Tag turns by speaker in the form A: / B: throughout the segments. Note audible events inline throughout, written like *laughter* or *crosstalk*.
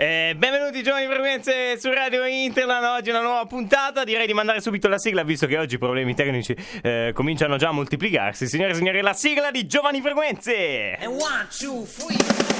A: Eh, benvenuti giovani frequenze su Radio Interland, oggi una nuova puntata, direi di mandare subito la sigla visto che oggi i problemi tecnici eh, cominciano già a moltiplicarsi. Signore e signori, la sigla di Giovani Frequenze!
B: And one, two, three.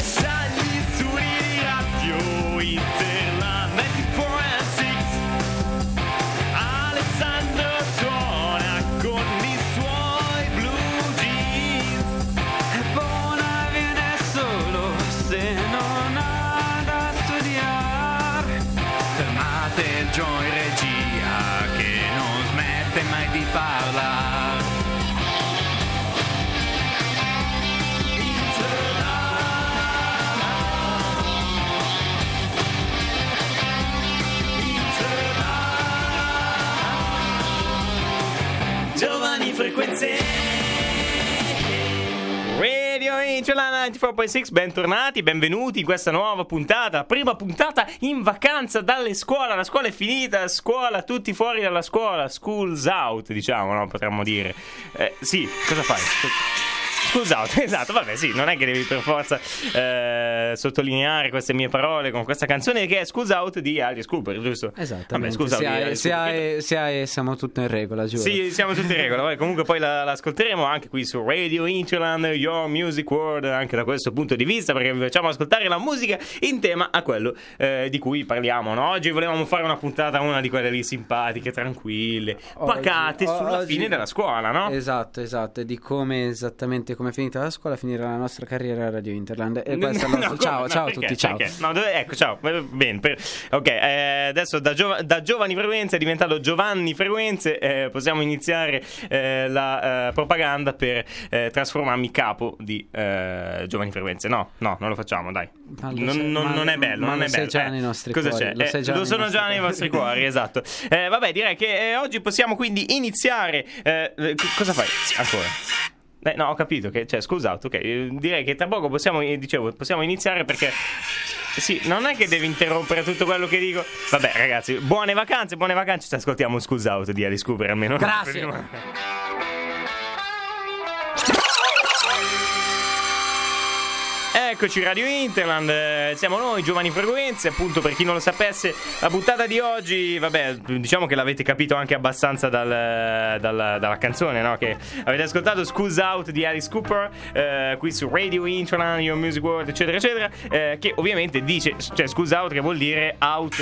A: Interland 94.6, bentornati, benvenuti in questa nuova puntata, prima puntata in vacanza dalle scuole, la scuola è finita, scuola, tutti fuori dalla scuola, school's out, diciamo, no? Potremmo dire. Eh, sì, cosa fai? Scusate, *laughs* esatto, vabbè sì, non è che devi per forza eh, sottolineare queste mie parole con questa canzone che è School's Out di Alice Cooper, giusto?
C: Esattamente.
A: Vabbè, scusa,
C: se hai, se hai- se hai- siamo tutti in regola, giuro.
A: Sì, siamo tutti in *laughs* regola. Vabbè, comunque poi la, la ascolteremo anche qui su Radio Interland, Your Music World, anche da questo punto di vista, perché vi facciamo ascoltare la musica in tema a quello eh, di cui parliamo. no? Oggi volevamo fare una puntata, una di quelle lì simpatiche, tranquille,
C: Oggi-
A: pacate
C: o-
A: sulla
C: oggi-
A: fine della scuola, no?
C: Esatto, esatto, e di come esattamente come è finita la scuola finirà la nostra carriera a Radio Interland. E il
A: No,
C: nostro...
A: come?
C: ciao,
A: No,
C: ciao a tutti, ciao.
A: Perché? No, dove- ecco, ciao. Bene, per- ok, eh, adesso da, giova- da Giovani Frequenze è diventato Giovanni Frequenze, eh, possiamo iniziare eh, la eh, propaganda per eh, trasformarmi capo di eh, Giovani Frequenze. No, no, non lo facciamo, dai. Non,
C: sai-
A: non-
C: ma-
A: non è bello, non è
C: sei
A: bello.
C: già nei nostri
A: cosa
C: cuori,
A: c'è?
C: lo sei già
A: lo sono già nei vostri cuori, *laughs* esatto. Vabbè, direi che oggi possiamo quindi iniziare. cosa fai ancora? Eh, no, ho capito che, cioè, scusate, ok, direi che tra poco possiamo, eh, dicevo, possiamo iniziare perché, sì, non è che devi interrompere tutto quello che dico. Vabbè, ragazzi, buone vacanze, buone vacanze, ci ascoltiamo Scusa Out di Alice Cooper almeno.
C: Grazie.
A: Eccoci Radio Interland, eh, siamo noi Giovani Frequenze, appunto per chi non lo sapesse la puntata di oggi, vabbè diciamo che l'avete capito anche abbastanza dal- dal- dalla canzone no? che avete ascoltato School's Out di Alice Cooper eh, qui su Radio Interland, Your Music World eccetera eccetera eh, che ovviamente dice, cioè School's Out che vuol dire out,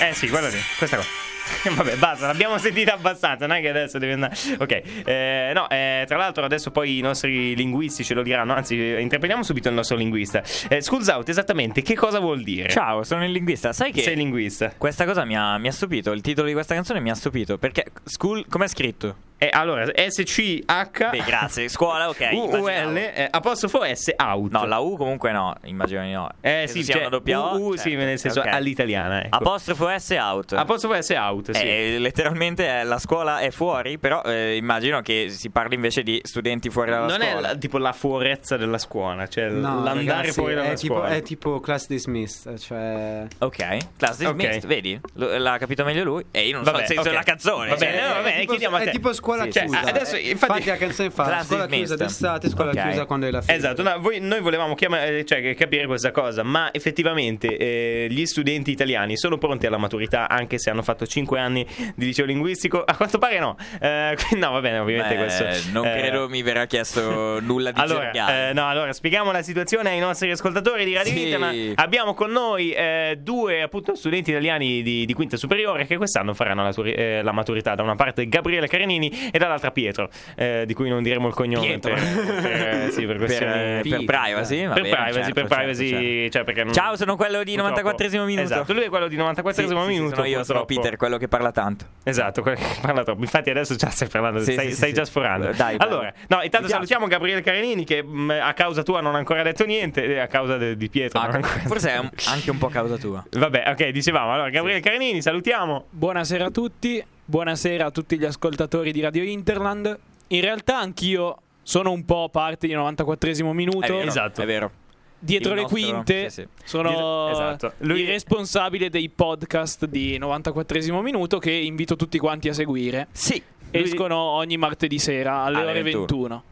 A: eh sì guarda lì, questa qua *laughs* Vabbè, basta, l'abbiamo sentita abbastanza, non è che adesso devi andare. Ok, eh, no, eh, tra l'altro adesso poi i nostri linguisti ce lo diranno, anzi, interpelliamo subito il nostro linguista. Eh, schools out, esattamente, che cosa vuol dire?
D: Ciao, sono il linguista. Sai che
A: Sei linguista.
D: questa cosa mi ha, mi ha stupito. Il titolo di questa canzone mi ha stupito. Perché school, com'è scritto?
A: Eh, allora, S-C-H.
D: Beh, grazie. Scuola, ok. Immaginavo.
A: eh, apostrofo S, out.
D: No, la U comunque no. Immagino di no.
A: Eh
D: Credo
A: sì,
D: sia
A: cioè,
D: una doppia O.
A: U, sì,
D: certo.
A: nel senso
D: Ok.
A: all'italiana. Ecco.
D: Apostrofo S out.
A: apostrofo S, out, sì.
D: Eh, letteralmente eh, la scuola è fuori, però eh, immagino che si parli invece di studenti fuori dalla
A: non è
D: scuola.
A: la- tipo la fuorezza della scuola, cioè
C: No,
A: l'andare
C: ragazzi,
A: fuori dalla
C: è tipo,
A: scuola.
C: è tipo class dismissed, cioè...
D: Ok, class dismissed,
A: Ok.
D: vedi? L- l'ha capito meglio lui. E io non so
A: Vabbè,
D: il senso
A: ok.
D: della canzone.
A: Va bene,
D: cioè,
A: no, va bene,
C: è tipo,
A: chiediamo a
C: è
A: te.
C: tipo scuola
D: Sì,
A: cioè,
C: chiusa.
A: adesso,
C: Eh,
A: infatti-
C: la canzone fa scuola chiusa d'estate, scuola
D: Ok.
C: chiusa quando è la fine.
A: Esatto, no, voi- noi volevamo chiamare, cioè, capire questa cosa, ma effettivamente eh, gli studenti italiani sono pronti alla maturità anche se hanno fatto 5 anni di liceo linguistico? A quanto pare no. Eh, no, va bene, ovviamente
D: Beh,
A: questo.
D: non
A: eh,
D: credo mi verrà chiesto nulla di
A: allora,
D: gergale.
A: eh, no, allora spieghiamo la situazione ai nostri ascoltatori di Radio
D: Sì.
A: Internet. Abbiamo con noi eh, due appunto studenti italiani di, di quinta superiore che quest'anno faranno la, turi- eh, la maturità. Da una parte Gabriele Carenini e dall'altra Pietro, eh, di cui non diremo il cognome per, per- sì, per
D: per,
A: questioni
D: per
C: Peter,
D: privacy, va
A: per
D: bene,
A: privacy,
D: certo,
A: per
D: certo,
A: privacy,
D: certo.
A: cioè perché non-
D: Ciao, sono quello di
A: purtroppo-
D: 94esimo minuto.
A: Esatto, lui è quello di 94esimo
D: Sì, sì, sì,
A: minuto.
D: sono io, sono. Peter, quello che parla tanto.
A: Esatto, quello che parla troppo. Infatti adesso già stai parlando,
D: Sì,
A: stai,
D: sì,
A: stai
D: sì,
A: già
D: sì.
A: sforando.
D: Dai,
A: allora, no, intanto salutiamo Gabriele Carenini che mh, a causa tua non ha ancora detto niente, a causa de- di Pietro.
D: Ah, forse è un- anche un po' causa tua.
A: Vabbè, ok, dicevamo. Allora, Gabriele Carenini, salutiamo.
E: Buonasera a tutti, buonasera a tutti gli ascoltatori di Radio Interland. In realtà anch'io sono un po' parte di 94esimo
D: È
E: minuto.
D: vero,
A: Esatto.
D: È vero.
E: Dietro
D: Il
E: le
D: nostro-
E: quinte
D: sì, sì.
E: sono
A: Dietro- esatto. Lui-
E: il responsabile dei podcast di 94esimo minuto che invito tutti quanti a seguire.
D: Sì.
E: Escono ogni martedì sera alle
D: Alle
E: ore
D: 21.
E: 21.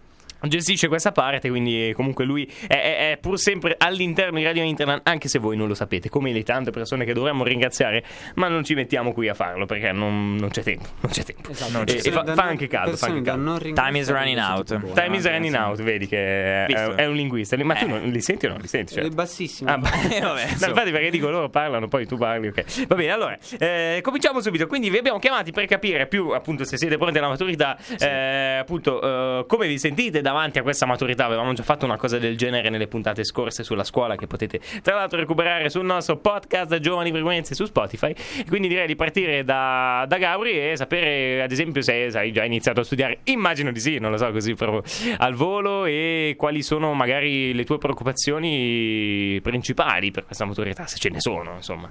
A: Gestisce questa parte, quindi comunque lui è, è- è pur sempre all'interno di Radio Internet, anche se voi non lo sapete, come le tante persone che dovremmo ringraziare, ma non ci mettiamo qui a farlo perché non, non c'è tempo, non c'è tempo.
B: Esatto.
A: E- e fa, fa anche caldo, fa anche caldo.
D: Time is running out.
A: Time is running out, vedi che è, è un linguista. Ma tu
D: Eh.
A: non li senti o no? Li senti?
B: È
A: Certo.
B: bassissimo.
A: Ah, *laughs*
D: Eh, vabbè, *laughs*
A: no, infatti perché dico loro parlano, poi tu parli, ok. Va bene, allora, eh, cominciamo subito. Quindi vi abbiamo chiamati per capire più, appunto, se siete pronti alla maturità, eh, appunto, eh, come vi sentite davanti a questa maturità. Avevamo già fatto una cosa del genere nelle puntate scorse sulla scuola che potete tra l'altro recuperare sul nostro podcast Giovani Frequenze su Spotify. Quindi direi di partire da, da Gabri e sapere, ad esempio, se hai già iniziato a studiare. Immagino di sì, non lo so, così proprio al volo e quali sono magari le tue preoccupazioni principali per questa maturità, se ce ne sono, insomma.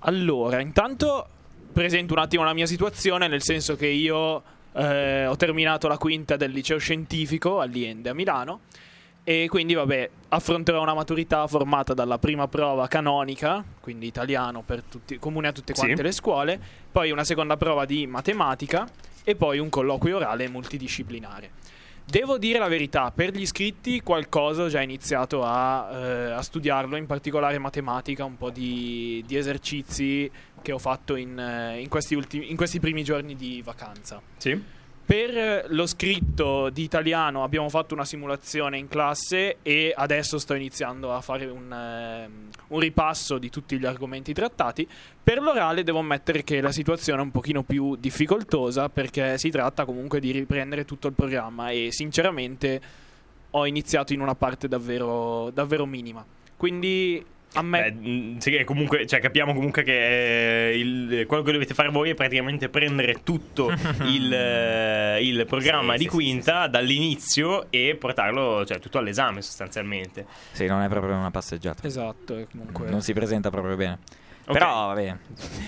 E: Allora, intanto presento un attimo la mia situazione, nel senso che io eh, ho terminato la quinta del liceo scientifico all'Iende a Milano e quindi vabbè affronterò una maturità formata dalla prima prova canonica, quindi italiano per tutti, comune a tutte quante
A: Sì.
E: le scuole, poi una seconda prova di matematica e poi un colloquio orale multidisciplinare. Devo dire la verità, per gli iscritti qualcosa ho già iniziato a, eh, a studiarlo, in particolare matematica, un po' di, di esercizi che ho fatto in, eh, in questi ultimi- in questi primi giorni di vacanza.
A: Sì.
E: Per eh, lo scritto di italiano abbiamo fatto una simulazione in classe e adesso sto iniziando a fare un, ehm, un ripasso di tutti gli argomenti trattati. Per l'orale devo ammettere che la situazione è un pochino più difficoltosa perché si tratta comunque di riprendere tutto il programma e sinceramente ho iniziato in una parte davvero, davvero minima. Quindi a me...
A: Beh, sì, che comunque, cioè, capiamo comunque che eh, il- quello che dovete fare voi è praticamente prendere tutto *laughs* il, eh, il programma
D: Sì,
A: di
D: sì,
A: quinta dall'inizio e portarlo cioè, tutto all'esame sostanzialmente.
D: Sì, non è proprio una passeggiata.
E: Esatto, comunque...
D: Non si presenta proprio bene.
A: Ok.
D: Però, vabbè.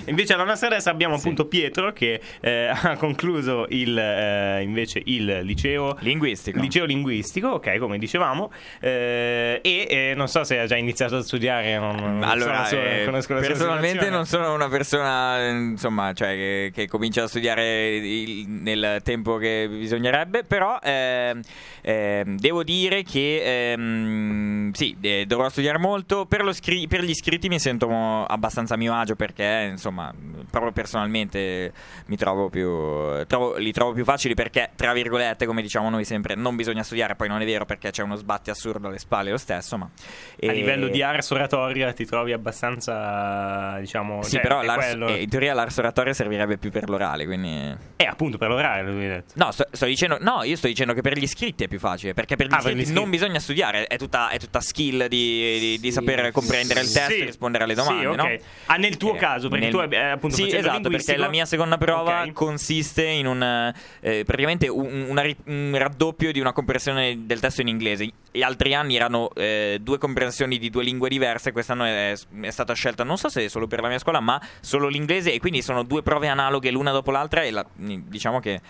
A: Invece alla nostra destra abbiamo
D: Sì.
A: appunto Pietro che eh, ha concluso il, eh, invece il liceo
D: Linguistico.
A: Liceo linguistico, ok, come dicevamo, eh, e eh, non so se ha già iniziato a studiare. Non, non so
D: Allora,
A: sua-
D: eh,
A: conosco la
D: personalmente non sono una persona, insomma, cioè, che, che comincia a studiare il- nel tempo che bisognerebbe, però ehm, ehm, devo dire che ehm, sì, eh, dovrò studiare molto. Per, lo scri- per gli iscritti mi sento mo- abbastanza a mio agio perché, insomma, proprio personalmente mi trovo più, trovo- li trovo più facili perché, tra virgolette, come diciamo noi sempre, non bisogna studiare, poi non è vero perché c'è uno sbatti assurdo alle spalle lo stesso, ma...
A: A
D: e-
A: livello di ars oratoria ti trovi abbastanza, diciamo...
D: Sì,
A: cioè,
D: però eh, in teoria l'ars oratoria servirebbe più per l'orale, quindi...
A: Eh, appunto, per l'orale, lui ha detto.
D: No, sto, sto dicendo, no, io sto dicendo che per gli iscritti è più facile, perché per gli
A: Ah, per
D: iscritti
A: gli iscritti.
D: non bisogna studiare, è tutta, è tutta skill di, di- di
B: Sì.
D: saper comprendere il testo
A: Sì.
D: e rispondere alle domande,
A: Sì, ok.
D: no?
A: Ah, nel tuo
D: Eh,
A: caso, perché
D: nel-
A: tu hai, eh, appunto
D: Sì, esatto, perché la mia seconda prova
A: Ok.
D: consiste in un eh, praticamente un, una un raddoppio di una comprensione del testo in inglese. Gli altri anni erano eh, due comprensioni di due lingue diverse, quest'anno è, è stata scelta non so se solo per la mia scuola, ma solo l'inglese e quindi sono due prove analoghe l'una dopo l'altra e la- diciamo che eh,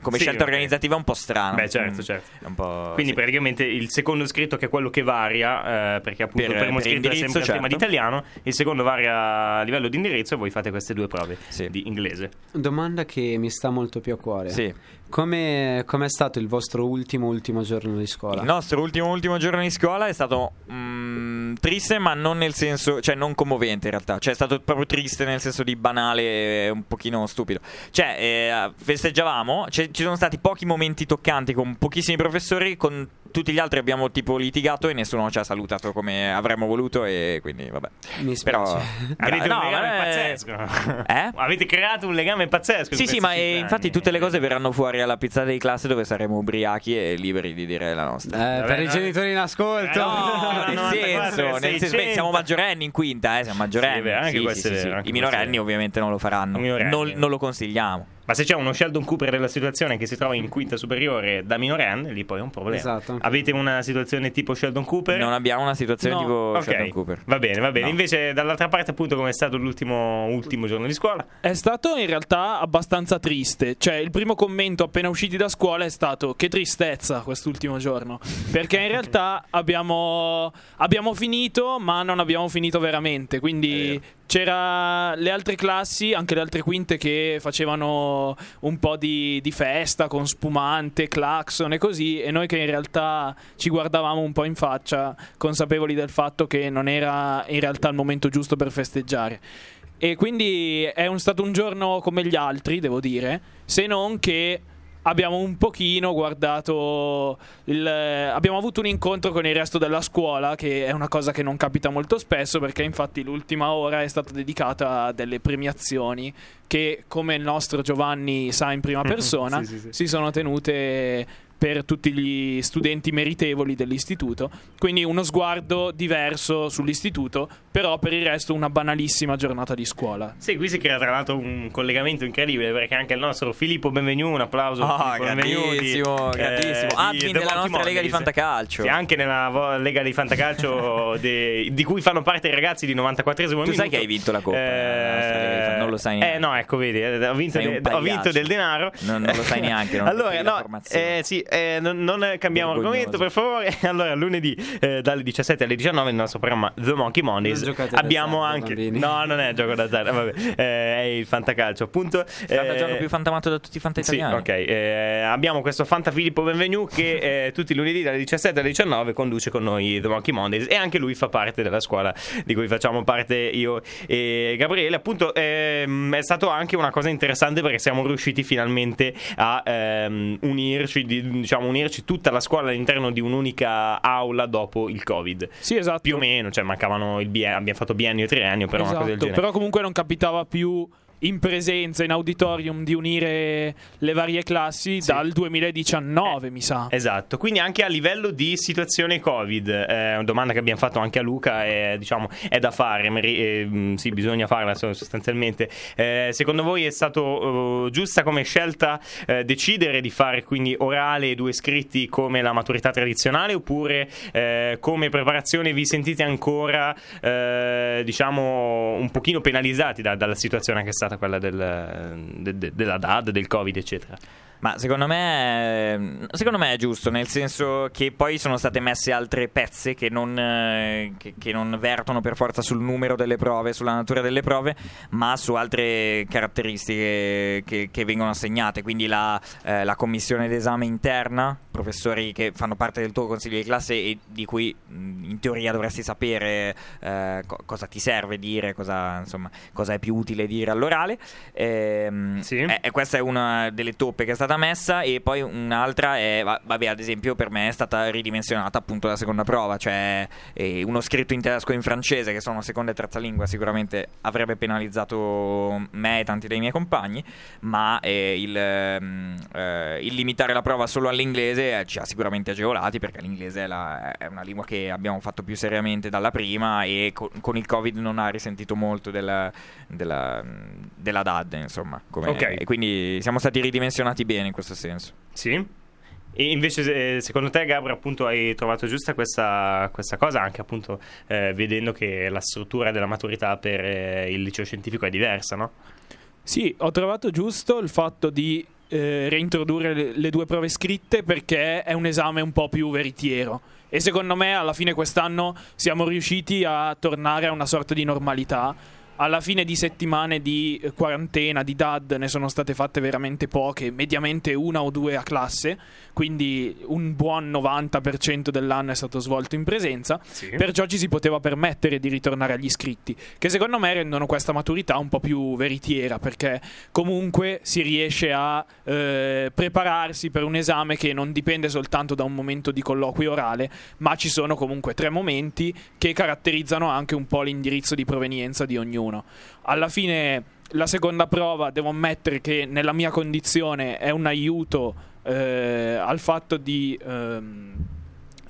D: come
A: Sì,
D: scelta organizzativa è un po' strano.
A: Beh, certo,
D: Mm,
A: certo.
D: po',
A: Quindi
D: sì.
A: praticamente il secondo scritto che è quello che varia, eh, perché appunto
D: Per-
A: il primo
D: per
A: scritto è sempre il tema di
D: certo.
A: italiano, il secondo varia a livello di indirizzo e voi fate queste due prove
D: Sì.
A: di inglese.
B: Domanda che mi sta molto più a cuore.
D: Sì.
B: Come com'è stato il vostro ultimo ultimo giorno di scuola?
D: Il nostro ultimo, ultimo giorno di scuola è stato mm, triste, ma non nel senso, cioè non commovente in realtà. Cioè è stato proprio triste nel senso di banale e un pochino stupido. Cioè, eh, festeggiavamo, cioè, ci sono stati pochi momenti toccanti con pochissimi professori, con tutti gli altri abbiamo tipo litigato e nessuno ci ha salutato come avremmo voluto e quindi vabbè.
B: Mi spiace.
D: Però
A: Avete
D: no,
A: un legame
D: vabbè.
A: pazzesco.
D: Eh?
A: Avete creato un legame pazzesco.
D: Sì, sì, ma eh, infatti tutte le cose verranno fuori alla pizzata di classe dove saremo ubriachi e liberi di dire la nostra.
B: Eh,
A: Vabbè,
B: per i
A: no,
B: genitori in ascolto.
A: Eh,
D: No, nel
A: 94,
D: senso, nel senso, beh,
A: 600.
D: siamo maggiorenni in quinta, eh, siamo maggiorenni.
A: Sì, beh, anche
D: Sì, sì, sì, sì.
A: anche
D: I minorenni ovviamente non lo faranno.
A: I.
D: Non, non lo consigliamo.
A: Ma se c'è uno Sheldon Cooper della situazione che si trova in quinta superiore da minorenne, lì poi è un problema.
B: Esatto.
A: Avete una situazione tipo Sheldon Cooper?
D: Non abbiamo una situazione
E: No.
D: tipo
A: Ok,
D: Sheldon Cooper.
A: va bene, va bene.
D: No.
A: Invece, dall'altra parte, appunto, come è stato l'ultimo ultimo giorno di scuola?
E: È stato in realtà abbastanza triste. Cioè, il primo commento appena usciti da scuola è stato: Che tristezza quest'ultimo giorno. Perché in *laughs* realtà abbiamo, abbiamo finito, ma non abbiamo finito veramente. Quindi c'era le altre classi, anche le altre quinte che facevano un po' di, di festa con spumante, clacson e così, e noi che in realtà ci guardavamo un po' in faccia, consapevoli del fatto che non era in realtà il momento giusto per festeggiare. E quindi è un- stato un giorno come gli altri, devo dire, se non che abbiamo un pochino guardato il, abbiamo avuto un incontro con il resto della scuola che è una cosa che non capita molto spesso perché infatti l'ultima ora è stata dedicata a delle premiazioni che come il nostro Giovanni sa in prima *laughs* persona
A: Sì, sì, sì.
E: si sono tenute per tutti gli studenti meritevoli dell'istituto quindi uno sguardo diverso sull'istituto però per il resto una banalissima giornata di scuola
A: Sì, qui si crea tra l'altro un collegamento incredibile perché anche il nostro Filippo Benvenu, un applauso
D: Ah,
A: a Filippo Benvenu
D: grandissimo,
A: di-
D: grandissimo.
A: di
D: Admin della nostra Lega di
A: Mondays.
D: Fantacalcio.
A: Sì, anche nella vo- Lega di Fantacalcio *laughs* de- di cui fanno parte i ragazzi di 94esimo minuto.
D: sai che hai vinto la Coppa, Fan- non lo sai
A: Eh
D: neanche.
A: no, ecco, vedi, eh, ho vinto, de- ho vinto del denaro.
D: Non- non lo sai neanche, non *laughs*
A: allora, no, eh, sì, eh, non, non cambiamo argomento per favore. *laughs* Allora, lunedì eh, dalle 17 alle 19 nel nostro programma The Monkey Mondays abbiamo anche
B: bambini.
A: No, non è gioco d'azzardo, vabbè. *laughs* Eh, è il fantacalcio, appunto.
D: Fanta
A: Eh,
D: gioco più fantamato da tutti i fanta
A: sì,
D: italiani.
A: ok. Eh, abbiamo questo Fanta Filippo Benvenu che *laughs* eh, tutti i lunedì dalle 17 alle 19 conduce con noi The Monkey Mondays e anche lui fa parte della scuola di cui facciamo parte io e Gabriele. Appunto, ehm, è stato anche una cosa interessante perché siamo riusciti finalmente a ehm, unirci, di- diciamo, unirci tutta la scuola all'interno di un'unica aula dopo il Covid.
E: sì esatto
A: Più o meno, cioè mancavano il biennio, abbiamo fatto biennio e triennio, però una cosa del
E: Esatto,
A: genere.
E: però comunque non capitava più in presenza, in auditorium, di unire le varie classi
A: Sì.
E: dal 2019, mi sa.
A: Esatto, quindi anche a livello di situazione Covid, eh, una domanda che abbiamo fatto anche a Luca, è, diciamo, è da fare, eh, mh, sì, bisogna farla so- sostanzialmente. Eh, secondo voi è stato eh, giusta come scelta eh, decidere di fare quindi orale e due scritti come la maturità tradizionale oppure eh, come preparazione vi sentite ancora, eh, diciamo, un pochino penalizzati da- dalla situazione che è stata quella del- de- de- della DAD, del Covid, eccetera?
D: Ma secondo me, secondo me è giusto, nel senso che poi sono state messe altre pezze che non, eh, che, che non vertono per forza sul numero delle prove, sulla natura delle prove, ma su altre caratteristiche che, che vengono assegnate. Quindi la, eh, la commissione d'esame interna, professori che fanno parte del tuo consiglio di classe e di cui mh, in teoria dovresti sapere eh, co- cosa ti serve dire, cosa, insomma, cosa è più utile dire all'orale. Ehm,
A: Sì.
D: è- e questa è una delle toppe che è stata messa e poi un'altra è, va- vabbè ad esempio per me è stata ridimensionata appunto la seconda prova, cioè eh, uno scritto in tedesco e in francese che sono seconda e terza lingua sicuramente avrebbe penalizzato me e tanti dei miei compagni, ma eh, il, ehm, eh, il limitare la prova solo all'inglese eh, ci ha sicuramente agevolati perché l'inglese è, la- è una lingua che abbiamo fatto più seriamente dalla prima e co- con il covid non ha risentito molto della, della, della DAD insomma come-
A: Ok.
D: e quindi siamo stati ridimensionati bene in questo senso
A: Sì. E invece, se- secondo te, Gabri, appunto, hai trovato giusta questa, questa cosa, anche appunto eh, vedendo che la struttura della maturità per eh, il liceo scientifico è diversa, no?
E: Sì, ho trovato giusto il fatto di eh, reintrodurre le, le due prove scritte perché è un esame un po' più veritiero. E secondo me alla fine quest'anno siamo riusciti a tornare a una sorta di normalità. Alla fine di settimane di eh, quarantena, di DAD, ne sono state fatte veramente poche, mediamente una o due a classe, quindi un buon 90% dell'anno è stato svolto in presenza.
A: Sì.
E: Perciò ci si poteva permettere di ritornare agli iscritti, che secondo me rendono questa maturità un po' più veritiera, perché comunque si riesce a eh, prepararsi per un esame che non dipende soltanto da un momento di colloquio orale, ma ci sono comunque tre momenti che caratterizzano anche un po' l'indirizzo di provenienza di ognuno. Alla fine la seconda prova devo ammettere che nella mia condizione è un aiuto eh, al fatto di ehm,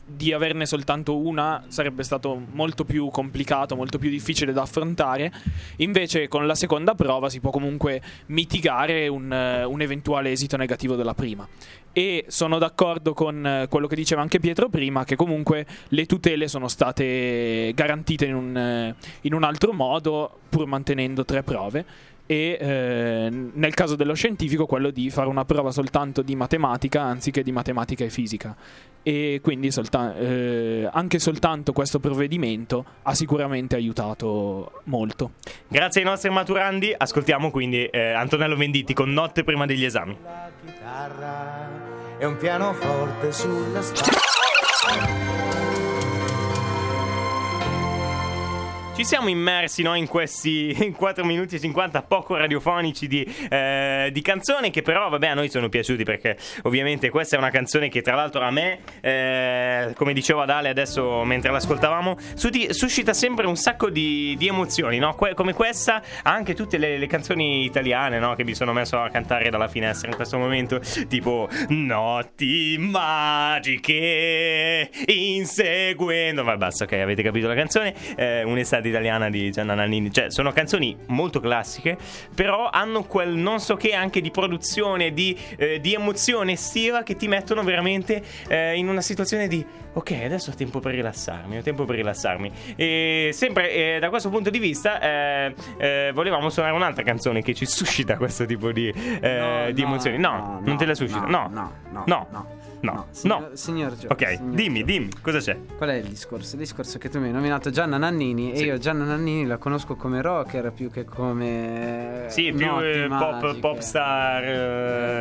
E: di averne soltanto una sarebbe stato molto più complicato, molto più difficile da affrontare. Invece, con la seconda prova si può comunque mitigare un, eh, un eventuale esito negativo della prima. E sono d'accordo con eh, quello che diceva anche Pietro prima, che comunque le tutele sono state garantite in un, eh, in un altro modo, pur mantenendo tre prove e eh, nel caso dello scientifico quello di fare una prova soltanto di matematica anziché di matematica e fisica e quindi solta- eh, anche soltanto questo provvedimento ha sicuramente aiutato molto.
A: Grazie ai nostri maturandi, ascoltiamo quindi eh, Antonello Venditti con Notte prima degli esami.
F: La chitarra e un pianoforte sulla spalla.
A: Ci siamo immersi no, in questi *laughs* 4 minuti e 50 poco radiofonici di, eh, di canzoni che però vabbè a noi sono piaciuti perché ovviamente questa è una canzone che tra l'altro a me, eh, come dicevo ad Ale adesso mentre l'ascoltavamo, suscita sempre un sacco di, di emozioni, no? Que- come questa, anche tutte le, le canzoni italiane no, che mi sono messo a cantare dalla finestra in questo momento, tipo Notti magiche inseguendo, ma basta ok avete capito la canzone, eh, un'estate italiana di Gianna Nannini. Cioè, sono canzoni molto classiche, però hanno quel non so che anche di produzione, di, eh, di emozione estiva che ti mettono veramente eh, in una situazione di ok, adesso ho tempo per rilassarmi, ho tempo per rilassarmi. E sempre eh, da questo punto di vista eh, eh, volevamo suonare un'altra canzone che ci *laughs* suscita questo tipo di, eh,
B: No,
A: di
B: no,
A: emozioni. No, non te la suscita. No,
B: no, no,
A: no,
B: no.
A: no,
B: No,
A: no.
B: signor, signor Gio,
A: Ok,
B: signor
A: dimmi,
B: Gio.
A: dimmi, cosa c'è?
B: Qual è il discorso? Il discorso è che tu mi hai nominato Gianna Nannini
A: Sì.
B: e io Gianna Nannini la conosco come rocker più che come
A: Sì, più eh, pop, pop star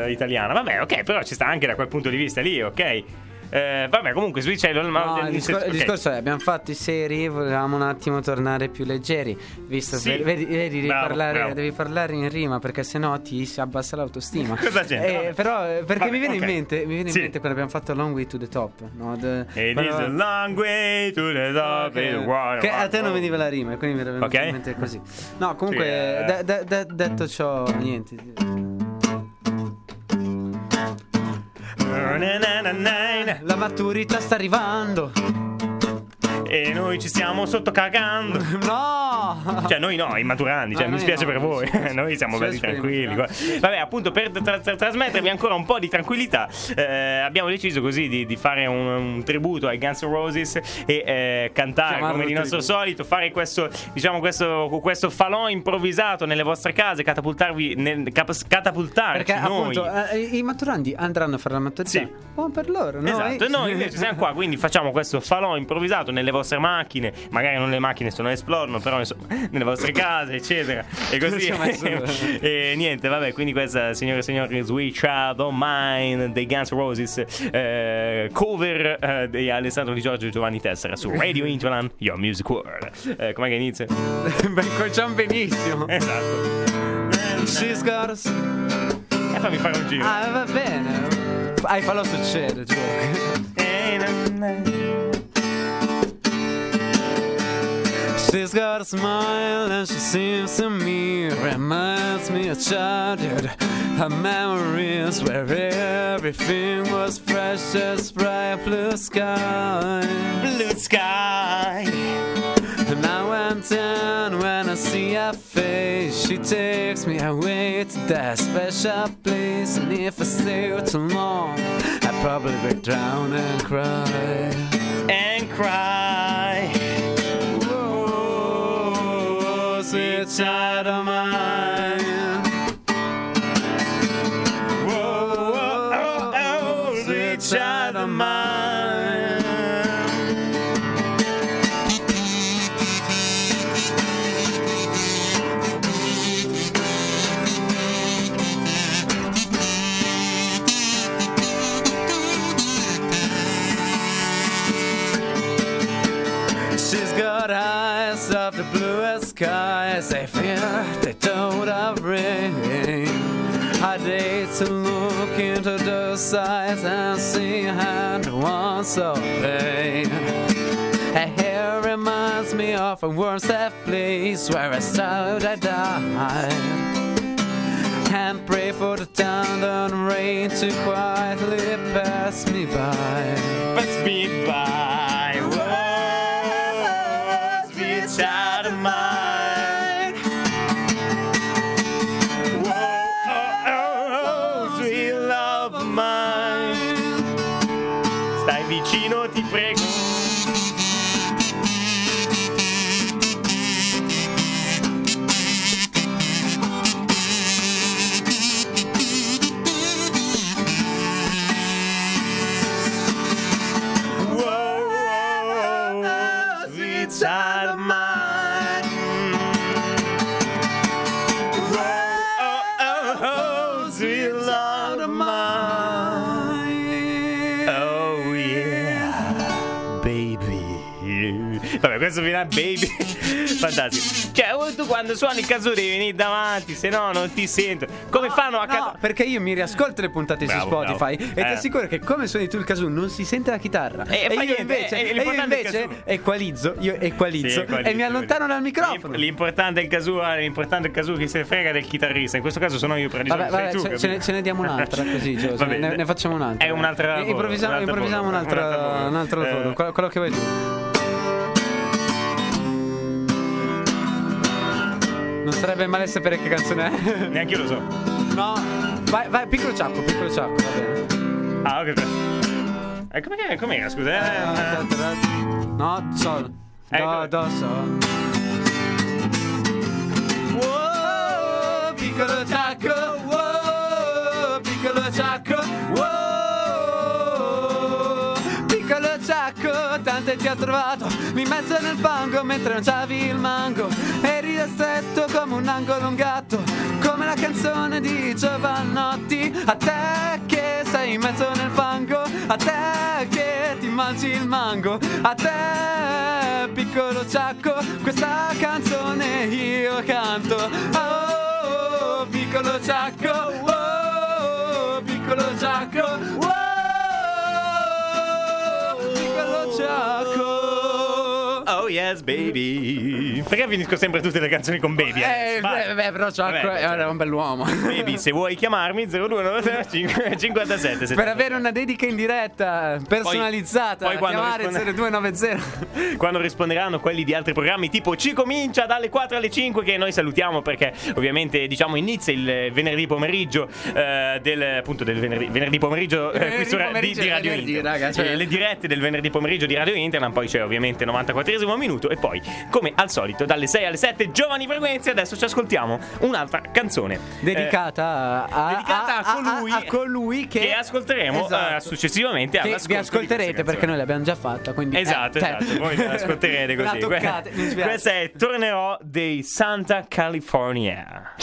A: eh, italiana. Vabbè, ok, però ci sta anche da quel punto di vista lì, ok. Eh, vabbè, comunque, è il,
B: No, il, discor-
A: ok.
B: il discorso è abbiamo fatto i seri, volevamo un attimo tornare più leggeri. Visto
A: Sì.
B: vedi, vedi, devi,
A: Bravo,
B: parlare,
A: bravo.
B: devi parlare in rima perché sennò ti si abbassa l'autostima. *laughs*
A: Cosa c'entra?
B: Eh, però eh, perché
A: Vabbè,
B: mi viene
A: ok.
B: in mente, mi viene
A: Sì.
B: in mente quando abbiamo fatto Long Way to the Top, no? The-
A: It
B: quello-
A: is a long way to the top.
B: Ok,
A: Wow,
B: che a te non veniva la rima, e quindi mi era venuto
A: Ok.
B: in mente così. No, comunque,
A: Sì, eh.
B: de- de- de- detto ciò, niente. La maturità sta arrivando.
A: E noi ci stiamo sotto cagando. *laughs*
B: No!
A: Cioè, noi no, i maturandi, cioè,
B: Ah,
A: mi spiace
B: no,
A: per voi.
B: spiace. *laughs*
A: noi siamo belli tranquilli. qua. Vabbè, appunto, per tra- tra- trasmettervi ancora un po' di tranquillità, eh, abbiamo deciso così di, di fare un, un tributo ai Guns N' Roses e eh, cantare
B: Chiamarlo
A: come di nostro
B: tributo.
A: solito, fare questo, diciamo, questo, questo falò improvvisato nelle vostre case, catapultarvi, nel, cap- catapultarci
B: Perché
A: noi.
B: appunto eh, i maturandi andranno a fare la maturità.
A: Sì.
B: Buon per loro, no?
A: Esatto, e noi invece siamo qua, quindi facciamo questo falò improvvisato nelle vostre macchine, magari non le macchine se non esplodono, però insomma, *laughs* nelle vostre case, eccetera. E così. *laughs* E niente, vabbè, quindi questa, signore e signori, Sweet Child of Mine dei Guns Roses, eh, cover eh, di Alessandro Di Giorgio e Giovanni Tessera su Radio *laughs* Interland, Your Music World. Eh, com'è che inizia?
B: Beh, conciamo benissimo.
A: Esatto.
B: She's got us.
A: E fammi fare un giro.
B: Ah, va bene. Hai fallo succede, giù. She's got a smile and she seems to me reminds me of childhood. Her memories where everything was fresh as bright blue sky.
A: Blue sky.
B: And now and then when I see her face, she takes me away to that special place. And if I stay too long, I'd probably break down and cry.
A: And cry.
B: Child of mine.
A: Whoa, whoa, oh, oh, sweet child of mine.
B: She's got eyes of the bluest skies. To look into those eyes and see hand once of pain. Her hair reminds me of a worn safe place where I thought I died. And pray for the thunder and rain to quietly pass me by.
A: Pass me by. Questo finale baby. *laughs* Fantastico. Cioè, oh, tu quando suoni il kazoo devi venire davanti, se no non ti sento. Come fanno a
B: No,
A: casa?
B: perché io mi riascolto le puntate
A: Bravo,
B: su Spotify
A: bravo.
B: e ti
A: Eh.
B: assicuro che come suoni tu il kazoo non si sente la chitarra.
A: Eh,
B: e io
A: niente,
B: invece,
A: eh,
B: e io invece equalizzo, io equalizzo,
A: Sì, equalizzo,
B: e mi allontano dal microfono.
A: L'im- L'importante è il kazoo, l'importante è il kazoo che se frega del chitarrista. In questo caso sono io per
B: Vabbè, vabbè,
A: tu,
B: ce, ne, ce ne diamo un'altra *laughs* così, Gio, ne, ne facciamo un'altra.
A: È un'altra
B: Eh, Improvvisiamo, improvvisiamo un altro
A: Eh.
B: lavoro, quello, quello che vuoi tu. Non sarebbe male sapere che canzone è. *laughs*
A: Neanche io lo so.
B: no, vai, vai, piccolo ciacco, piccolo ciacco, va bene.
A: Ah, ok. Eh, com'è- com'era, scusa? Eh,
B: No, sol.
A: Eh,
B: Do, do, sol. Wow, piccolo ciacco, ciacco, tante ti ho trovato in mezzo nel fango mentre c'avevi il mango, eri ristretto come un angolo un gatto, come la canzone di Giovannotti, a te che sei in mezzo nel fango, a te che ti mangi il mango, a te piccolo ciacco, questa canzone io canto. Oh, piccolo ciacco, oh, piccolo ciacco, piccolo ciacco.
A: Oh yes, baby. Perché finisco sempre tutte le canzoni con baby?
B: Eh,
A: Vai.
B: beh, beh, però Ciacco
A: Vabbè, cioè,
B: era un bell'uomo.
A: Baby, se vuoi chiamarmi *laughs* 0293 57
B: Per avere una dedica in diretta personalizzata,
A: poi quando
B: chiamare
A: risponde-
B: 0290. *laughs*
A: quando risponderanno quelli di altri programmi tipo ci comincia dalle 4 alle 5 che noi salutiamo perché ovviamente diciamo inizia il venerdì pomeriggio eh, del appunto del venerdì, venerdì pomeriggio eh, qui su Ra- di, di Radio
B: venerdì,
A: Internet
B: raga, cioè-
A: Eh, le dirette del venerdì pomeriggio di Radio Internet poi c'è ovviamente 94esimo minuto e poi come al solito dalle 6 alle 7 giovani frequenze adesso ci ascoltiamo un'altra canzone
B: Dedicata a, a-
A: dedicata a
B: a-
A: colui-
B: a- colui che,
A: che ascolteremo
B: Esatto.
A: eh, successivamente
B: Che vi ascolterete perché noi l'abbiamo già fatta. Quindi,
A: Esatto,
B: eh, cioè-
A: esatto, voi me l'ascolterete *laughs*
B: La
A: così.
B: toccate. *laughs*
A: Questa è Tornerò dei Santa California.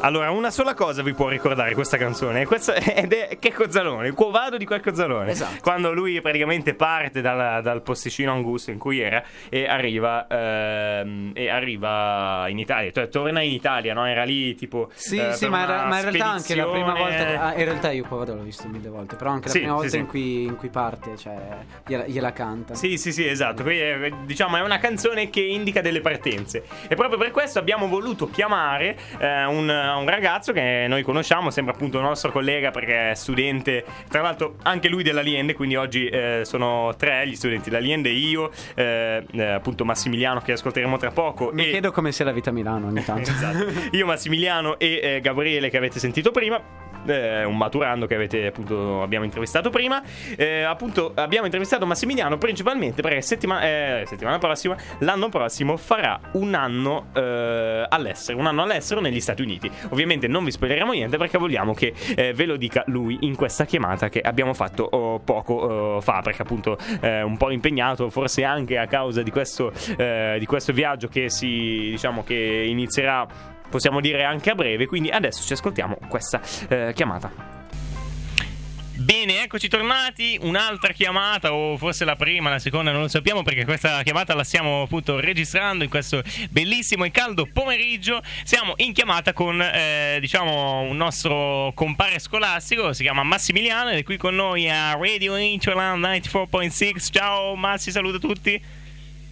A: Allora, una sola cosa vi può ricordare questa canzone, questa- *laughs* ed è Checco Zalone, il Quo Vado di Checco Zalone.
B: Esatto.
A: Quando lui praticamente parte dal, dal posticino angusto in cui era e arriva, ehm, e arriva in Italia, cioè torna in Italia, no? Era lì tipo.
B: Sì,
A: eh,
B: sì, ma, in ra-
A: una
B: ma in realtà anche la prima volta. ah, in realtà io qua vado l'ho visto mille volte. Però anche la
A: Sì,
B: prima volta
A: sì.
B: In, cui, in cui parte, cioè, gliela, gliela canta.
A: Sì, sì, sì, esatto. Qui è, diciamo è una canzone che indica delle partenze. E proprio per questo abbiamo voluto chiamare eh, un, un ragazzo che noi conosciamo, sembra appunto un nostro collega perché è studente, tra l'altro anche lui dell'Aliende, quindi oggi eh, sono tre gli studenti dell'Aliende, io, eh, eh, appunto Massimiliano che ascolteremo tra poco.
B: Mi
A: e-
B: chiedo come sia la vita a Milano ogni tanto. *laughs*
A: Esatto. Io, Massimiliano e eh, Gabriele che avete sentito prima. Eh, un maturando che avete appunto abbiamo intervistato prima. Eh, appunto abbiamo intervistato Massimiliano principalmente perché settima- eh, settimana prossima, l'anno prossimo, farà un anno eh, all'estero, un anno all'estero negli Stati Uniti. Ovviamente non vi spoileremo niente perché vogliamo che eh, ve lo dica lui in questa chiamata che abbiamo fatto oh, poco oh, fa, perché appunto è un po' impegnato, forse anche a causa di questo, eh, di questo viaggio che si diciamo che inizierà possiamo dire anche a breve. Quindi adesso ci ascoltiamo questa eh, chiamata. Bene, eccoci tornati. Un'altra chiamata, o forse la prima, la seconda, non lo sappiamo perché questa chiamata la stiamo appunto registrando in questo bellissimo e caldo pomeriggio. Siamo in chiamata con, eh, diciamo, un nostro compare scolastico, si chiama Massimiliano, ed è qui con noi a Radio Interland 94.6. Ciao Massi, saluto tutti.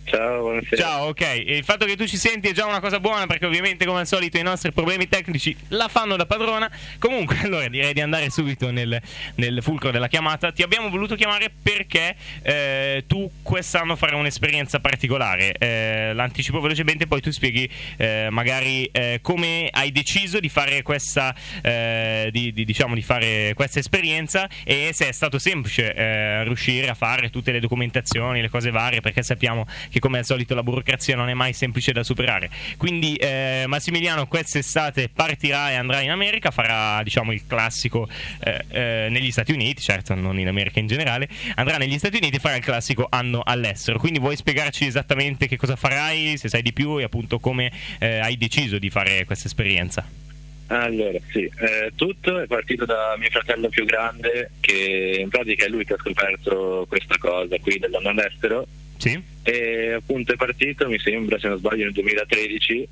G: Ciao, buonasera.
A: Ciao, ok. Il fatto che tu ci senti è già una cosa buona perché ovviamente come al solito i nostri problemi tecnici la fanno da padrona. Comunque, *laughs* allora direi di andare subito nel, nel fulcro della chiamata. Ti abbiamo voluto chiamare perché eh, tu quest'anno farai un'esperienza particolare. Eh, l'anticipo velocemente, poi tu spieghi eh, magari eh, come hai deciso di fare questa, eh, di, di- diciamo, di fare questa esperienza e se è stato semplice eh, riuscire a fare tutte le documentazioni, le cose varie, perché sappiamo che come al solito la burocrazia non è mai semplice da superare. Quindi eh, Massimiliano quest'estate partirà e andrà in America, farà diciamo il classico eh, eh, negli Stati Uniti, certo non in America in generale, andrà negli Stati Uniti e farà il classico anno all'estero. Quindi vuoi spiegarci esattamente che cosa farai, se sai di più e appunto come eh, hai deciso di fare questa esperienza?
G: Allora, sì, eh, tutto è partito da mio fratello più grande, che in pratica è lui che ha scoperto questa cosa qui dell'anno all'estero
A: Sì?
G: e appunto è partito, mi sembra, se non sbaglio, nel 2013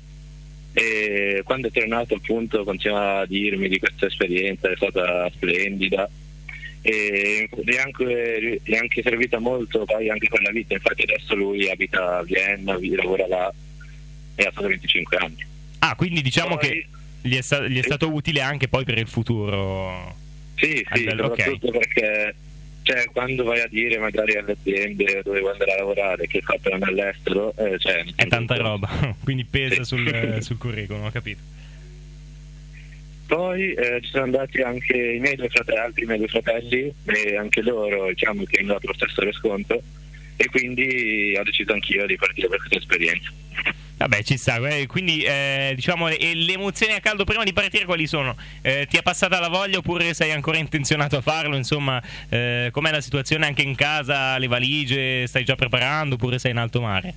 G: e quando è tornato appunto continua a dirmi di questa esperienza, è stata splendida e è anche, è anche servita molto poi anche con la vita, infatti adesso lui abita a Vienna, vi- lavora là e ha stato 25 anni.
A: Ah, quindi diciamo
G: Poi-
A: che gli è, sta- gli è
G: Sì.
A: stato utile anche poi per il futuro.
G: Sì, sì,
A: ok.
G: soprattutto perché cioè, quando vai a dire magari alle aziende dove vuoi andare a lavorare che andare all'estero, eh, cioè,
A: È tanta roba, *laughs* quindi pesa sul, *laughs* sul curriculum, ho capito.
G: Poi eh, ci sono andati anche i miei due fratelli, altri miei due fratelli e anche loro diciamo che hanno dato lo stesso riscontro e quindi ho deciso anch'io di partire per questa esperienza.
A: Vabbè, ci sta. eh, Quindi, eh, diciamo, e le emozioni a caldo prima di partire quali sono? Eh, ti è passata la voglia oppure sei ancora intenzionato a farlo? Insomma, eh, com'è la situazione anche in casa? Le valigie stai già preparando oppure sei in alto mare?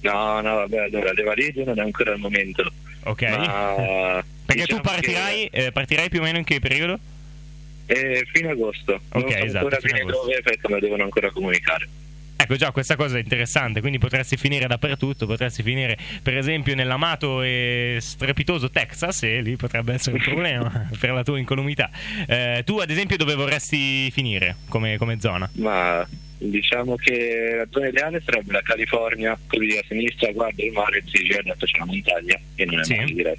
G: No, no, vabbè, allora le valigie non è ancora il momento.
A: Ok.
G: Ma,
A: Perché
G: diciamo
A: tu partirai, eh, partirai più o meno in che periodo?
G: che, eh, fino agosto. non
A: Ok,
G: so
A: esatto,
G: ancora
A: agosto.
G: dove perché me lo devono ancora comunicare.
A: Ecco già, questa cosa è interessante, quindi potresti finire dappertutto, potresti finire per esempio nell'amato e strepitoso Texas e lì potrebbe essere un *laughs* problema per la tua incolumità. Eh, tu ad esempio dove vorresti finire come, come zona?
G: Ma diciamo che la zona ideale sarebbe la California, così a sinistra guarda il mare, si gira c'è la montagna e non è
A: Sì.
G: male direi.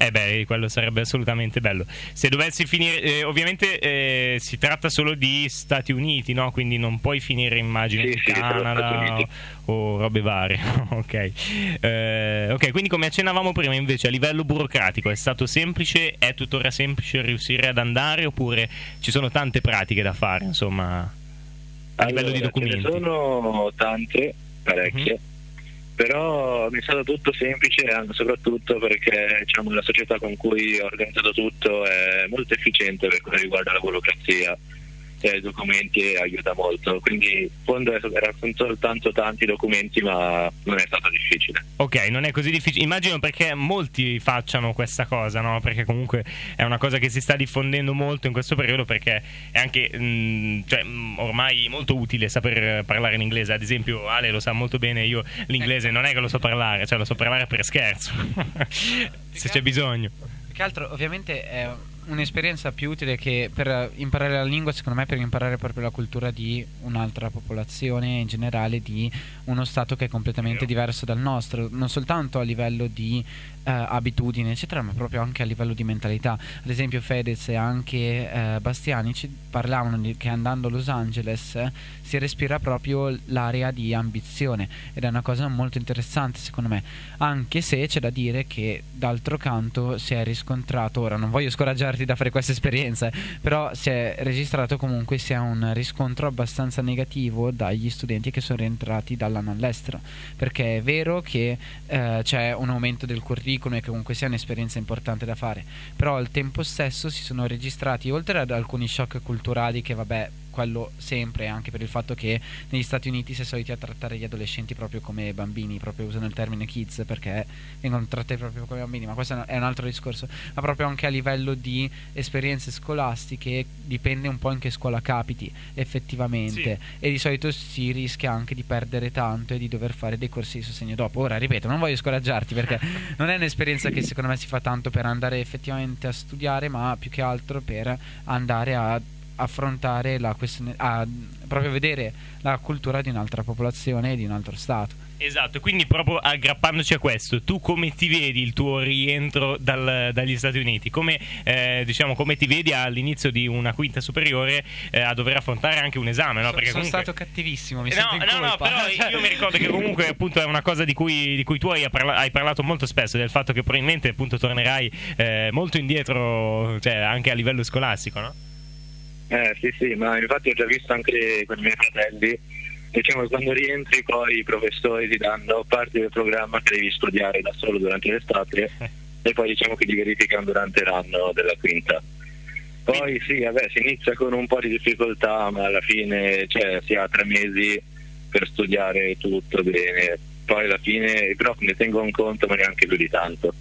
A: Eh beh, quello sarebbe assolutamente bello. Se dovessi finire, eh, ovviamente eh, si tratta solo di Stati Uniti, no? Quindi non puoi finire immagino
G: Sì,
A: in
G: sì,
A: Canada o, o robe varie. *laughs* ok. Eh, ok, quindi come accennavamo prima invece a livello burocratico è stato semplice, è tuttora semplice riuscire ad andare oppure ci sono tante pratiche da fare, insomma, a livello di
G: Allora, ce ne
A: documenti?
G: sono tante, parecchie,
A: Mhm.
G: Però mi è stato tutto semplice soprattutto perché diciamo, la società con cui ho organizzato tutto è molto efficiente per quanto riguarda la burocrazia e i documenti aiuta molto. Quindi in fondo erano soltanto tanti documenti ma non è stato difficile.
A: Ok, non è così difficile. Immagino perché molti facciano questa cosa, no? Perché comunque è una cosa che si sta diffondendo molto in questo periodo perché è anche mh, cioè, mh, ormai molto utile saper parlare in inglese. Ad esempio, Ale lo sa molto bene, io l'inglese non è che lo so parlare, cioè lo so parlare per scherzo. *laughs* Se c'è bisogno.
B: Più che altro, ovviamente, è un'esperienza più utile che per imparare la lingua, secondo me, per imparare proprio la cultura di un'altra popolazione in generale, di uno stato che è completamente diverso dal nostro, non soltanto a livello di abitudini, eccetera, ma proprio anche a livello di mentalità. Ad esempio, Fedez e anche eh, Bastiani ci parlavano di, che andando a Los Angeles eh, si respira proprio l'area di ambizione ed è una cosa molto interessante secondo me anche se c'è da dire che d'altro canto si è riscontrato ora non voglio scoraggiarti da fare questa esperienza eh, però si è registrato comunque sia un riscontro abbastanza negativo dagli studenti che sono rientrati dall'anno all'estero perché è vero che eh, c'è un aumento del curriculum e che comunque sia un'esperienza importante da fare. Però al tempo stesso si sono registrati oltre ad alcuni shock culturali che vabbè quello sempre anche per il fatto che negli Stati Uniti si è soliti a trattare gli adolescenti proprio come bambini, proprio usano il termine kids perché vengono trattati proprio come bambini, ma questo è un altro discorso, ma proprio anche a livello di esperienze scolastiche dipende un po' in che scuola capiti effettivamente. E di solito si rischia anche di perdere tanto e di dover fare dei corsi di sostegno dopo. Ora ripeto, non voglio scoraggiarti perché *laughs* non è un'esperienza che secondo me si fa tanto per andare effettivamente a studiare, ma più che altro per andare a affrontare la questione, a proprio vedere la cultura di un'altra popolazione e di un altro stato.
A: Esatto, quindi proprio aggrappandoci a questo, tu come ti vedi il tuo rientro dal- dagli Stati Uniti? Come, eh, diciamo, come ti vedi all'inizio di una quinta superiore eh, a dover affrontare anche un esame? No? Perché
B: sono
A: comunque...
B: stato cattivissimo, mi
A: Eh,
B: sento
A: No, no, no, però *laughs* io mi ricordo che comunque appunto è una cosa di cui, di cui tu hai, parla- hai parlato molto spesso, del fatto che probabilmente appunto tornerai eh, molto indietro, cioè anche a livello scolastico, no?
G: Eh sì sì, ma infatti ho già visto anche con i miei fratelli, diciamo quando rientri poi i professori ti danno parte del programma che devi studiare da solo durante l'estate e poi diciamo che ti verificano durante l'anno della quinta. Poi sì, vabbè, si inizia con un po' di difficoltà, ma alla fine cioè, si ha tre mesi per studiare tutto bene. Poi alla fine prof ne tengono conto, ma neanche più di tanto.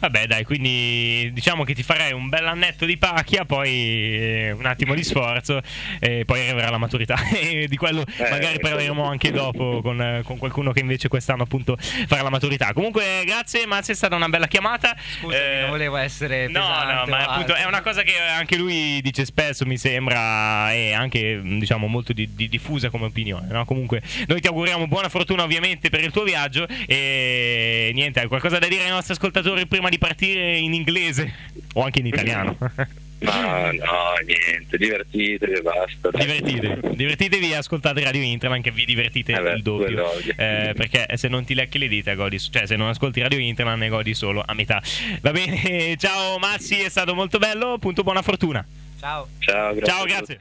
A: Vabbè, dai, quindi diciamo che ti farei un bel annetto di pacchia, poi eh, un attimo di sforzo, e poi arriverà la maturità. *laughs* e di quello magari parleremo anche dopo con, eh, con qualcuno che invece quest'anno appunto farà la maturità. Comunque, grazie, Mazzi, è stata una bella chiamata.
H: Scusami,
A: Eh,
H: non volevo essere
A: No,
H: pesante
A: no,
H: o
A: ma appunto
H: altro.
A: è una cosa che anche lui dice spesso, mi sembra, e anche diciamo molto di- di- diffusa come opinione. No? Comunque, noi ti auguriamo buona fortuna ovviamente per il tuo viaggio. E niente, hai qualcosa da dire ai nostri ascoltatori prima di partire in inglese o anche in italiano? *laughs*
G: Ma no, niente, divertitevi e basta.
A: Divertitevi, divertitevi e ascoltate Radio Interland che vi divertite
G: Eh beh,
A: il doppio. Eh, perché se non ti lecchi le dita godi, cioè se non ascolti Radio Interland ne godi solo a metà. Va bene, *laughs* ciao Mazzi, è stato molto bello, punto buona fortuna.
H: Ciao.
G: Ciao, grazie.
A: Ciao,
G: a
A: grazie.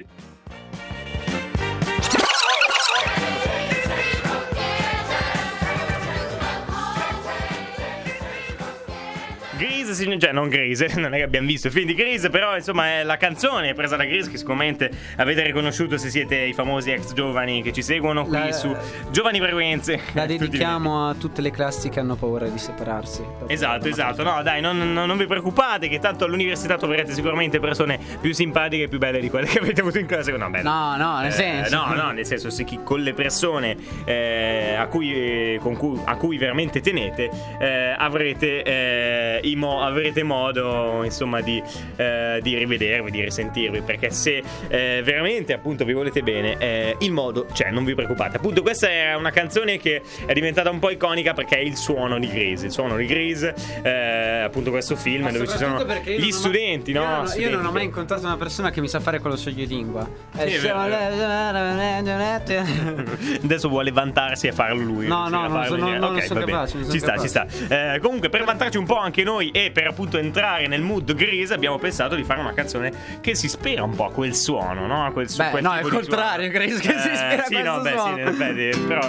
A: Grease, cioè non Grease, *laughs* non è che abbiamo visto il film di Grease, però insomma è la canzone presa da Grease che sicuramente avete riconosciuto se siete i famosi ex giovani che ci seguono qui
B: La-
A: su Giovani Frequenze. *laughs*
B: La dedichiamo a tutte le classi che hanno paura di separarsi.
A: Esatto, esatto. No, dai, non, non- non vi preoccupate, che tanto all'università troverete sicuramente persone più simpatiche e più belle di quelle *laughs* che avete avuto in classe. No, beh,
B: No, no, nel
A: Eh,
B: senso.
A: no, no, nel senso, se chi- con le persone eh, a, cui, eh, con cui, a cui veramente tenete, eh, avrete, eh, mo- avrete modo, insomma, di, eh, di rivedervi, di risentirvi. Perché se eh, veramente, appunto, vi volete bene, eh, il modo c'è, non vi preoccupate. Appunto, questa è una canzone che è diventata un po' iconica perché è il suono di Grease. Il suono di Grease, eh, appunto, questo film
B: Ma
A: dove ci sono
B: io
A: gli
B: non
A: studenti,
B: io
A: no?
B: non ho- Io,
A: Studenti
B: non ho mai
A: che-
B: incontrato una persona che mi sa fare quello scioglilingua.
A: Sì, *laughs* Adesso vuole vantarsi a farlo lui.
B: No, no, non
A: farlo
B: sono-
A: vedere.
B: non sono capace, non
A: Ci sta, ci sta. Eh, comunque, per vantarci un po' anche noi e per appunto entrare nel mood grease, abbiamo pensato di fare una canzone che si ispira un po' a quel suono, no? A quel su-
B: Beh,
A: quel
B: no, è il contrario. Grace, che si ispira a
A: sì,
B: questo
A: no, beh,
B: suono.
A: sì, in effetti, però.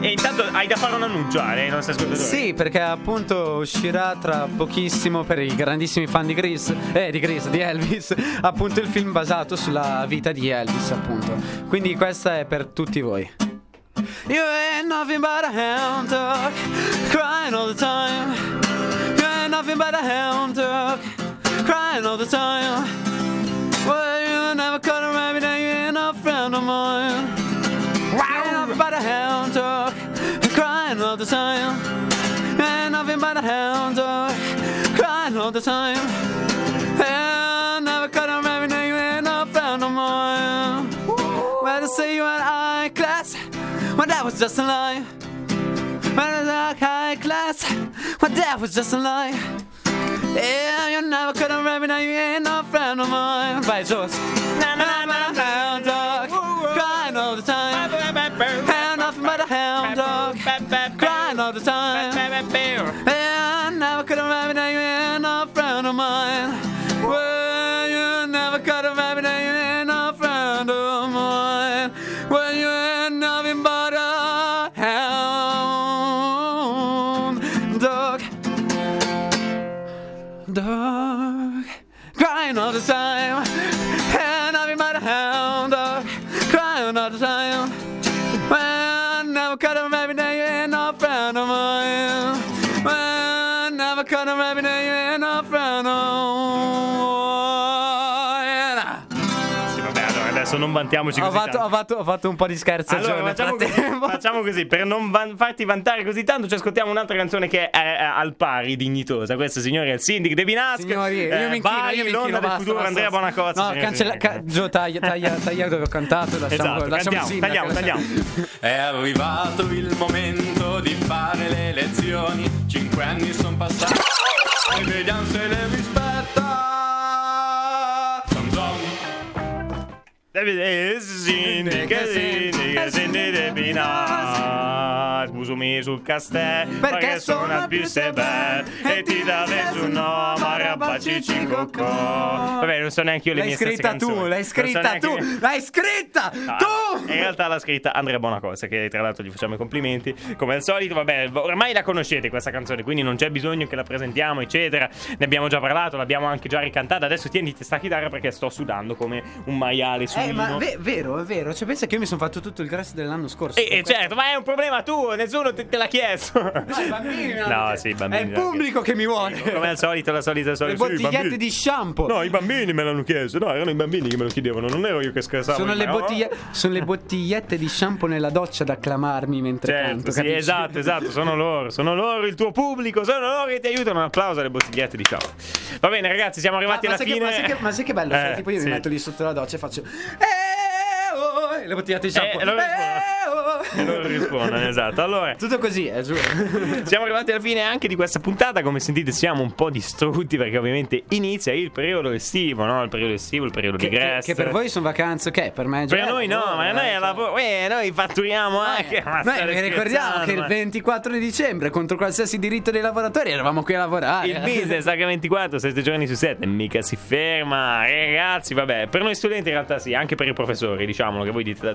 A: E intanto hai da fare un annuncio, ai nostri ascoltatori.
B: Sì, perché appunto uscirà tra pochissimo per i grandissimi fan di Grease, eh, di Grease, di Elvis, *laughs* appunto il film basato sulla vita di Elvis, appunto. Quindi questa è per tutti voi. You ain't nothing but a hound dog, crying all the time. Nothing but a hound dog, crying all the time. Well, you never cut a rabbit and you ain't no friend of mine. Ain't nothing but a hound dog, crying all the time. Ain't nothing but a hound dog, crying all the time. And never cut a rabbit and you ain't no friend of mine. Well, they say you had high class, well that was just a lie. Like high class, well that was just a lie. Yeah, you never could have read me, now you ain't no friend of mine. Vai, Joss. Na na na hound dog, crying all the time. And nothing but a hound dog, crying all the time.
A: Non vantiamoci
B: ho
A: così
B: fatto,
A: tanto.
B: ho, fatto, ho fatto un po' di scherzi a
A: Allora, facciamo così, facciamo così, per non van- farti vantare così tanto, ci ascoltiamo un'altra canzone che è, è al pari dignitosa. Questo, signori, è il Syndic De Vinasca.
B: Signori, io
A: Eh,
B: mi inchino,
A: vai,
B: io mi
A: l'onda
B: inchino,
A: del
B: basta,
A: futuro,
B: basta,
A: Andrea
B: basta.
A: Bonacozzi.
B: No,
A: signori
B: cancella, ca- Gio, taglia, taglia, taglia dove ho cantato. Lasciamo,
A: Esatto,
B: lasciamo
A: cantiamo,
B: sindaco,
A: tagliamo,
B: lasciamo-
A: tagliamo.
C: È arrivato il momento di fare le lezioni. Cinque anni sono passati e vediamo se le rispetta. Everything is
A: in. Syndic De Vinasca. Sbusumi sul castello, perché sono più sebel e ti dà un nome a rabbacci cocco. Vabbè, non so neanche io le
B: L'hai
A: mie stesse
B: scritta tu,
A: canzoni.
B: l'hai
A: Non so
B: scritta
A: neanche
B: tu, l'hai scritta tu!
A: In realtà l'ha scritta Andrea Bonacosta, che tra l'altro gli facciamo i complimenti. Come al solito, vabbè, ormai la conoscete questa canzone, quindi non c'è bisogno che la presentiamo, eccetera. Ne abbiamo già parlato, l'abbiamo anche già ricantata. Adesso tieniti sta chitarra perché sto sudando come un maiale su
B: Eh, ma ve- vero, è vero. Cioè, pensa che io mi sono fatto tutto il il resto dell'anno scorso.
A: E, e certo, ma è un problema tuo, nessuno te, te l'ha chiesto. *laughs*
B: No, i bambini
A: No, sì, i bambini
B: È il pubblico che mi vuole.
A: Come al solito, la solita
B: Le
A: solita. sì, i
B: bottigliette di shampoo.
A: No, i bambini me l'hanno chiesto. No, erano i bambini che me lo chiedevano. Non ero io che scherzavo.
B: Sono le,
A: ma-
B: bottiglie- sono le bottigliette di shampoo nella doccia da clamarmi mentre
A: Certo,
B: canto.
A: sì,
B: capisci?
A: esatto, esatto, sono loro, sono loro il tuo pubblico, sono loro che ti aiutano. Un applauso alle bottigliette di ciao. Va bene, ragazzi, siamo
B: Ma,
A: arrivati
B: ma
A: alla
B: che,
A: fine.
B: ma, sai che, ma sai che bello? Cioè,
A: Eh,
B: tipo io
A: sì.
B: mi metto lì sotto la doccia e faccio. Eh, oh, e le bottigliette
A: Eh,
B: Eh, oh.
A: E loro rispondono, *laughs* esatto. Allora,
B: Tutto così, eh, giuro. *laughs*
A: Siamo arrivati alla fine anche di questa puntata. Come sentite, siamo un po' distrutti perché ovviamente inizia il periodo estivo, no? Il periodo estivo, il periodo
B: Che,
A: di
B: che,
A: Grest.
B: che per voi sono vacanze, ok? Per me è già
A: Per noi no,
B: lavoro,
A: ma
B: eh,
A: noi, lavoro, eh, noi fatturiamo anche. Ma
B: Noi ricordiamo che il
A: ma-
B: 24 di dicembre, contro qualsiasi diritto dei lavoratori, eravamo qui a lavorare.
A: Il business H24, 7 giorni su 7, mica si ferma. Ragazzi, vabbè, per noi studenti in realtà sì, anche per i professori, diciamolo che voi dite,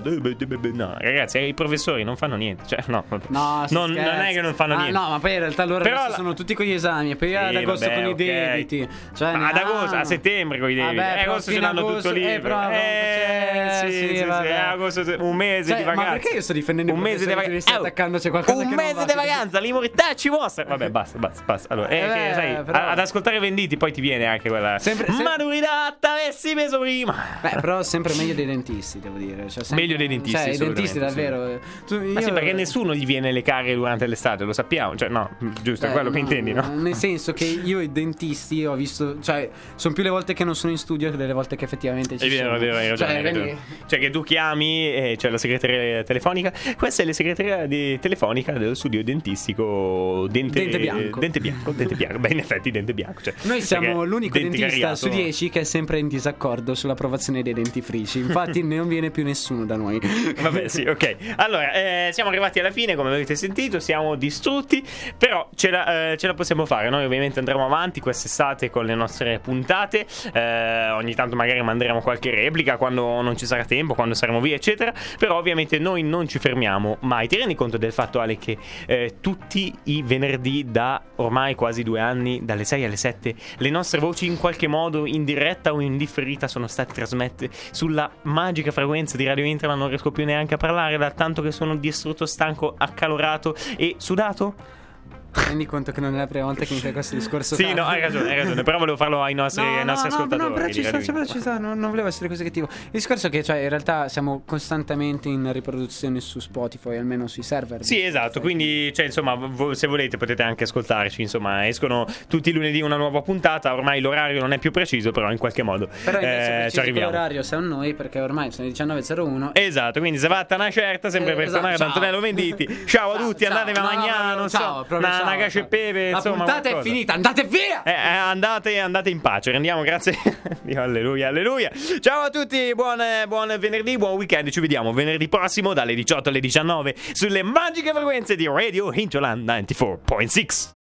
A: no, ragazzi, i professori non fanno niente, cioè no,
B: No,
A: non, non è che non fanno
B: Ah,
A: niente.
B: No, ma poi in realtà loro
A: Però la-
B: sono tutti con gli esami. Poi
A: Sì,
B: ad agosto
A: vabbè,
B: con
A: ok.
B: i debiti. Cioè,
A: Ma ad
B: ne
A: agosto, a
B: hanno.
A: settembre con i debiti.
B: Vabbè,
A: Eh, agosto ce l'hanno
B: agosto-
A: tutto libero.
B: Eh, però,
A: Eh, sì, sì, sì,
B: vabbè.
A: agosto, un mese
B: Cioè,
A: di
B: ma
A: vacanza.
B: perché io sto difendendo
A: un mese di
B: professori che mi
A: vacanza?
B: stai attaccando? C'è qualcosa
A: un mese di vacanza, l'immortacci vostra. Vabbè, basta, basta, basta. Allora, eh,
B: Eh,
A: sai, a- ad ascoltare venditi poi ti viene anche quella maturità avessi messo prima.
B: Beh, però sempre meglio dei dentisti, devo dire. Cioè, sempre-
A: Meglio dei dentisti,
B: Cioè, i dentisti davvero. Tu,
A: Ma sì,
B: io-
A: perché nessuno gli viene le cariche durante l'estate, lo sappiamo. Cioè, no, giusto, è
B: Eh,
A: quello che
B: no,
A: intendi, no?
B: Nel senso che io i dentisti ho visto, cioè, sono più le volte che non sono in studio che delle volte che effettivamente ci
A: È vero,
B: sono.
A: è vero, hai ragione.
B: Cioè,
A: ragione. Cioè, che tu chiami e c'è la segreteria telefonica. Questa è la segreteria di- telefonica del studio dentistico Dente,
B: Dente bianco.
A: Dente bianco, dente bianco. Beh, in effetti, dente bianco. Cioè,
B: Noi siamo l'unico dentista
A: cariato-
B: su 10 che è sempre in disaccordo sull'approvazione dei dentifrici. Infatti, *laughs* non viene più nessuno da noi.
A: Vabbè, sì, ok. Allora, eh, siamo arrivati alla fine, come avete sentito, siamo distrutti, però ce la, eh, ce la possiamo fare. Noi ovviamente andremo avanti quest'estate con le nostre puntate, eh, ogni tanto magari manderemo qualche replica quando non ci sarà tempo, quando saremo via, eccetera, però ovviamente noi non ci fermiamo mai. Ti rendi conto del fatto, Ale, che eh, tutti i venerdì da ormai quasi due anni, dalle 6 alle 7, le nostre voci in qualche modo, in diretta o in differita, sono state trasmesse sulla magica frequenza di Radio Interland. Non riesco più neanche a parlare da tanto che sono distrutto, stanco, accalorato e sudato.
B: Rendi conto che non è la prima volta che mi fai questo discorso.
A: Sì,
B: tanto.
A: no, hai ragione, hai ragione. Però volevo farlo ai nostri, ai nostri ascoltatori.
B: No, però ci sta, però ci sta, non, non volevo essere così cattivo. Il discorso è che, cioè, in realtà siamo costantemente in riproduzione su Spotify, almeno sui server.
A: Sì, esatto, quindi cioè, insomma, vo- se volete potete anche ascoltarci, insomma, escono tutti i lunedì una nuova puntata, ormai l'orario non è più preciso, però in qualche modo
B: Però
A: eh, ci arriviamo.
B: l'orario siamo noi perché ormai sono le 19.01.
A: Esatto, quindi se fatta una certa, sempre
B: Eh,
A: per
B: esatto,
A: tornare
B: ciao.
A: Antonello Venditi. Ciao a tutti,
B: ciao.
A: andatevi a
B: No, no,
A: non
B: ciao,
A: so,
B: ciao,
A: cacio e pepe,
B: La
A: insomma,
B: puntata è
A: qualcosa.
B: finita, andate via!
A: Eh, eh, andate, andate in pace, rendiamo grazie. *laughs* Dio, alleluia, alleluia. Ciao a tutti, buon, buon venerdì, buon weekend. Ci vediamo venerdì prossimo dalle 18 alle 19 sulle magiche frequenze di Radio Hinterland 94.6.